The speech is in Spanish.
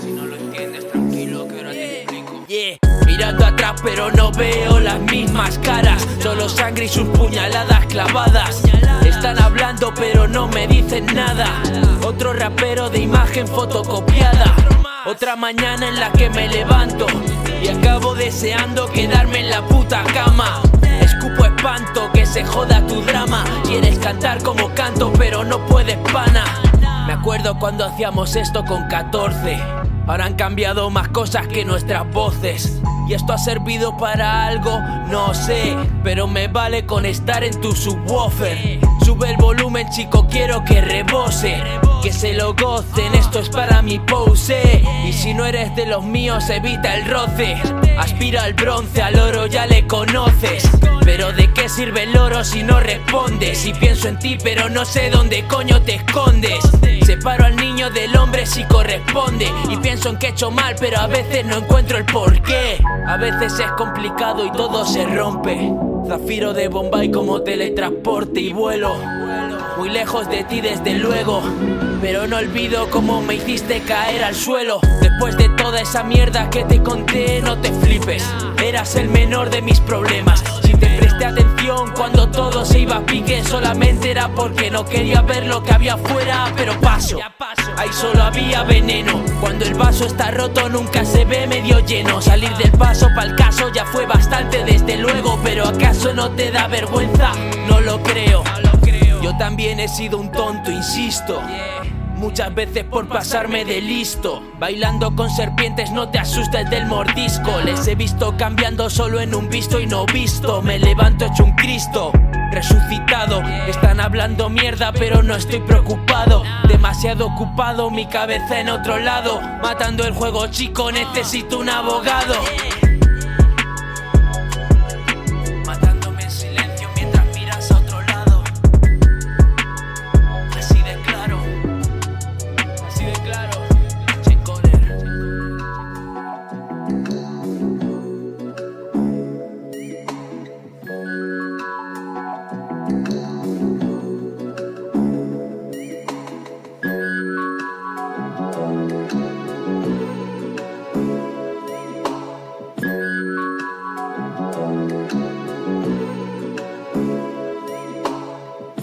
Si no lo entiendes, tranquilo, que ahora te explico. Mirando atrás, pero no veo las mismas caras. Solo sangre y sus puñaladas clavadas. Están hablando, pero no me dicen nada. Otro rapero de imagen fotocopiada. Otra mañana en la que me levanto y acabo deseando quedarme en la puta cama. Escupo espanto se joda tu drama. Quieres cantar como canto, pero no puedes pana. Me acuerdo cuando hacíamos esto con 14. Ahora han cambiado más cosas que nuestras voces. ¿Y esto ha servido para algo? No sé, pero me vale con estar en tu subwoofer. Sube el volumen, chico, quiero que rebose. Que se lo gocen, esto es para mi pose. Y si no eres de los míos, evita el roce. Aspira al bronce, al oro ya le conoces. Pero ¿de qué sirve el oro si no respondes? Y pienso en ti, pero no sé dónde coño te escondes. Separo al niño del hombre si corresponde. Y pienso en que he hecho mal, pero a veces no encuentro el porqué. A veces es complicado y todo se rompe. Zafiro de Bombay como teletransporte y vuelo. Muy lejos de ti desde luego. Pero no olvido cómo me hiciste caer al suelo. Después de toda esa mierda que te conté, no te flipes. Eras el menor de mis problemas. Si te presté atención cuando todo se iba a pique, solamente era porque no quería ver lo que había afuera. Pero paso, ahí solo había veneno. Cuando el vaso está roto, nunca se ve medio lleno. Salir del paso para el caso ya fue bastante, desde luego. Pero ¿acaso no te da vergüenza? No lo creo. Yo también he sido un tonto, insisto. Muchas veces por pasarme de listo. Bailando con serpientes, no te asustes del mordisco. Les he visto cambiando solo en un visto y no visto. Me levanto hecho un Cristo. Resucitado, están hablando mierda, pero no estoy preocupado. Demasiado ocupado, mi cabeza en otro lado. Matando el juego, chico, necesito un abogado.